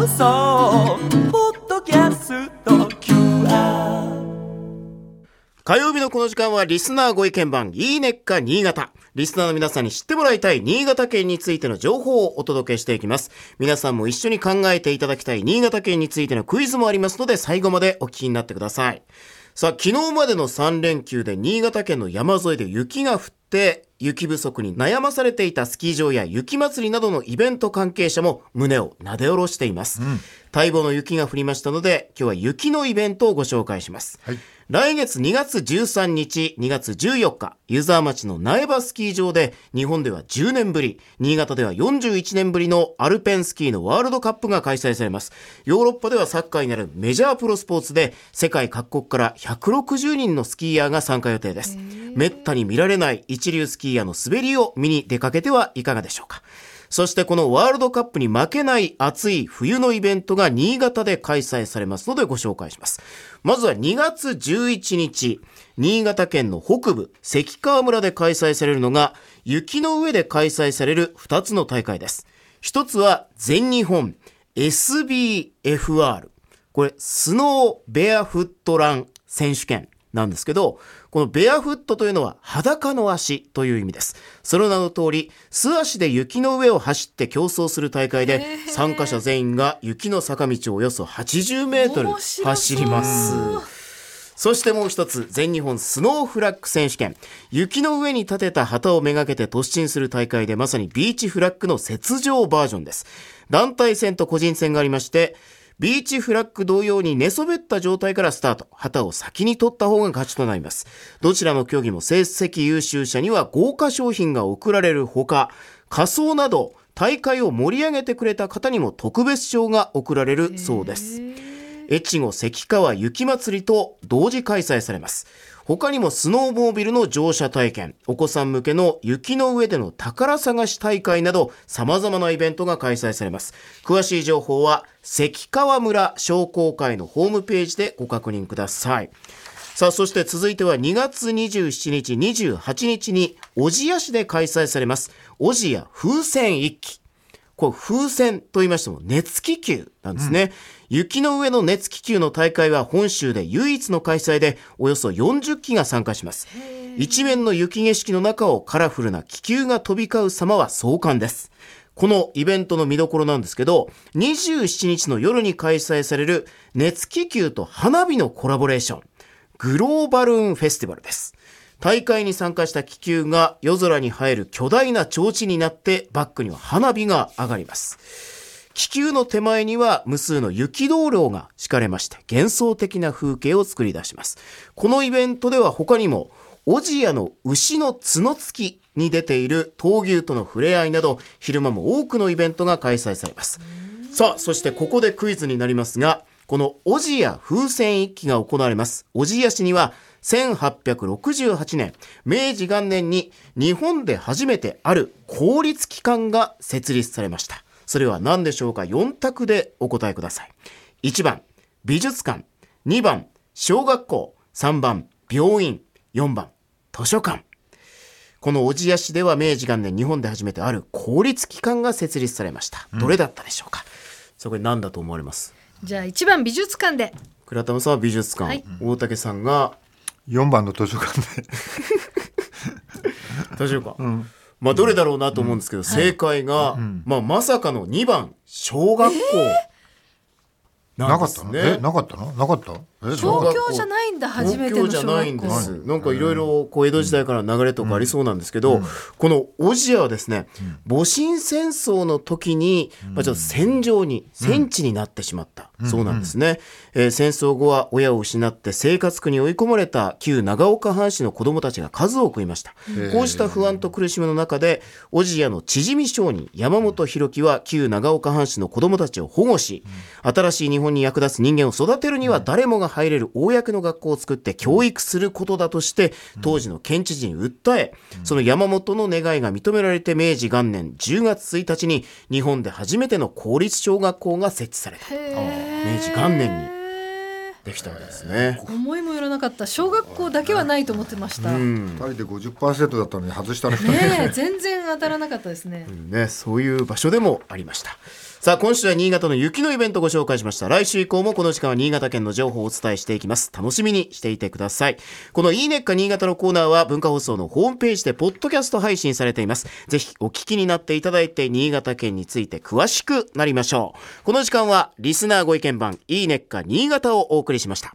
放送ポッドキャスト QR 火曜日のこの時間はリスナーご意見番いいねっか新潟。リスナーの皆さんに知ってもらいたい新潟県についての情報をお届けしていきます。皆さんも一緒に考えていただきたい新潟県についてのクイズもありますので最後までお聞きになってください。さあ、昨日までの3連休で新潟県の山沿いで雪が降って雪不足に悩まされていたスキー場や雪祭りなどのイベント関係者も胸をなで下ろしています。待望の雪が降りましたので、今日は雪のイベントをご紹介します。来月2月13日、2月14日、湯沢町の苗場スキー場で、日本では10年ぶり、新潟では41年ぶりのアルペンスキーのワールドカップが開催されます。ヨーロッパではサッカーになるメジャープロスポーツで、世界各国から160人のスキーヤーが参加予定です。めったに見られない一流スキーヤーの滑りを見に出かけてはいかがでしょうか。そしてこのワールドカップに負けない熱い冬のイベントが新潟で開催されますのでご紹介します。まずは2月11日、新潟県の北部、関川村で開催されるのが、雪の上で開催される2つの大会です。一つは全日本 SBFR。これ、スノーベアフットラン選手権なんですけど、このベアフットというのは裸の足という意味です。その名の通り、素足で雪の上を走って競争する大会で、参加者全員が雪の坂道をおよそ80メートル走ります。そしてもう一つ、全日本スノーフラッグ選手権。雪の上に立てた旗をめがけて突進する大会で、まさにビーチフラッグの雪上バージョンです。団体戦と個人戦がありまして、ビーチフラッグ同様に寝そべった状態からスタート。旗を先に取った方が勝ちとなります。どちらの競技も成績優秀者には豪華商品が贈られるほか、仮装など大会を盛り上げてくれた方にも特別賞が贈られるそうです。越後関川雪まつりと同時開催されます。他にもスノーモービルの乗車体験、お子さん向けの雪の上での宝探し大会など様々なイベントが開催されます。詳しい情報は関川村商工会のホームページでご確認ください。さあ、そして続いては2月27日、28日に小千谷市で開催されます。小千谷風船一揆。これ風船と言いましても熱気球なんですね、雪の上の熱気球の大会は本州で唯一の開催でおよそ40機が参加します。一面の雪景色の中をカラフルな気球が飛び交う様は壮観です。このイベントの見どころなんですけど27日の夜に開催される熱気球と花火のコラボレーショングローバルーンフェスティバルです大会に参加した気球が夜空に映える巨大な提灯になってバックには花火が上がります。気球の手前には無数の雪道路が敷かれまして幻想的な風景を作り出します。このイベントでは他にも小千谷の牛の角付きに出ている闘牛との触れ合いなど昼間も多くのイベントが開催されます。さあ、そしてここでクイズになりますが、この小千谷風船一揆が行われます。小千谷市には1868年、明治元年に日本で初めてある公立機関が設立されました。それは何でしょうか ?4 択でお答えください。1番、美術館。2番、小学校。3番、病院。4番、図書館。この小千谷市では明治元年日本で初めてある公立機関が設立されました。どれだったでしょうか、そこで何だと思われます？じゃあ一番美術館で。倉玉さんは美術館、はい。大竹さんが4番の図書館で。大丈夫か、まあどれだろうなと思うんですけど、正解が、まあまさかの2番小学校。ななんかったの？え？なかったの？なかった？東京じゃないんだ初めての小学校ないんです。なんかいろいろこう江戸時代から流れとかありそうなんですけど、この小千谷はですね、戊辰戦争の時に、まあ、ちょっと戦場に、戦地になってしまった、そうなんですね、えー戦争後は親を失って生活苦に追い込まれた旧長岡藩士の子供たちが数多くいました。こうした不安と苦しみの中で、小千谷の縮み商人山本博樹は旧長岡藩士の子供たちを保護し、新しい日本に役立つ人間を育てるには誰もが入れる公の学校を作って教育することだとして、当時の県知事に訴え、その山本の願いが認められて明治元年10月1日に日本で初めての公立小学校が設置された。明治元年に。できたわけですね。思いもよらなかった。小学校だけはないと思ってました、ね2人で50%だったのに外したねえ全然当たらなかったですね、ね、そういう場所でもありました。さあ今週は新潟の雪のイベントをご紹介しました。来週以降もこの時間は新潟県の情報をお伝えしていきます。楽しみにしていてください。このいいねっか新潟のコーナーは文化放送のホームページでポッドキャスト配信されています。ぜひお聞きになっていただいて新潟県について詳しくなりましょう。この時間はリスナーご意見番いいねっか新潟をお送りしました。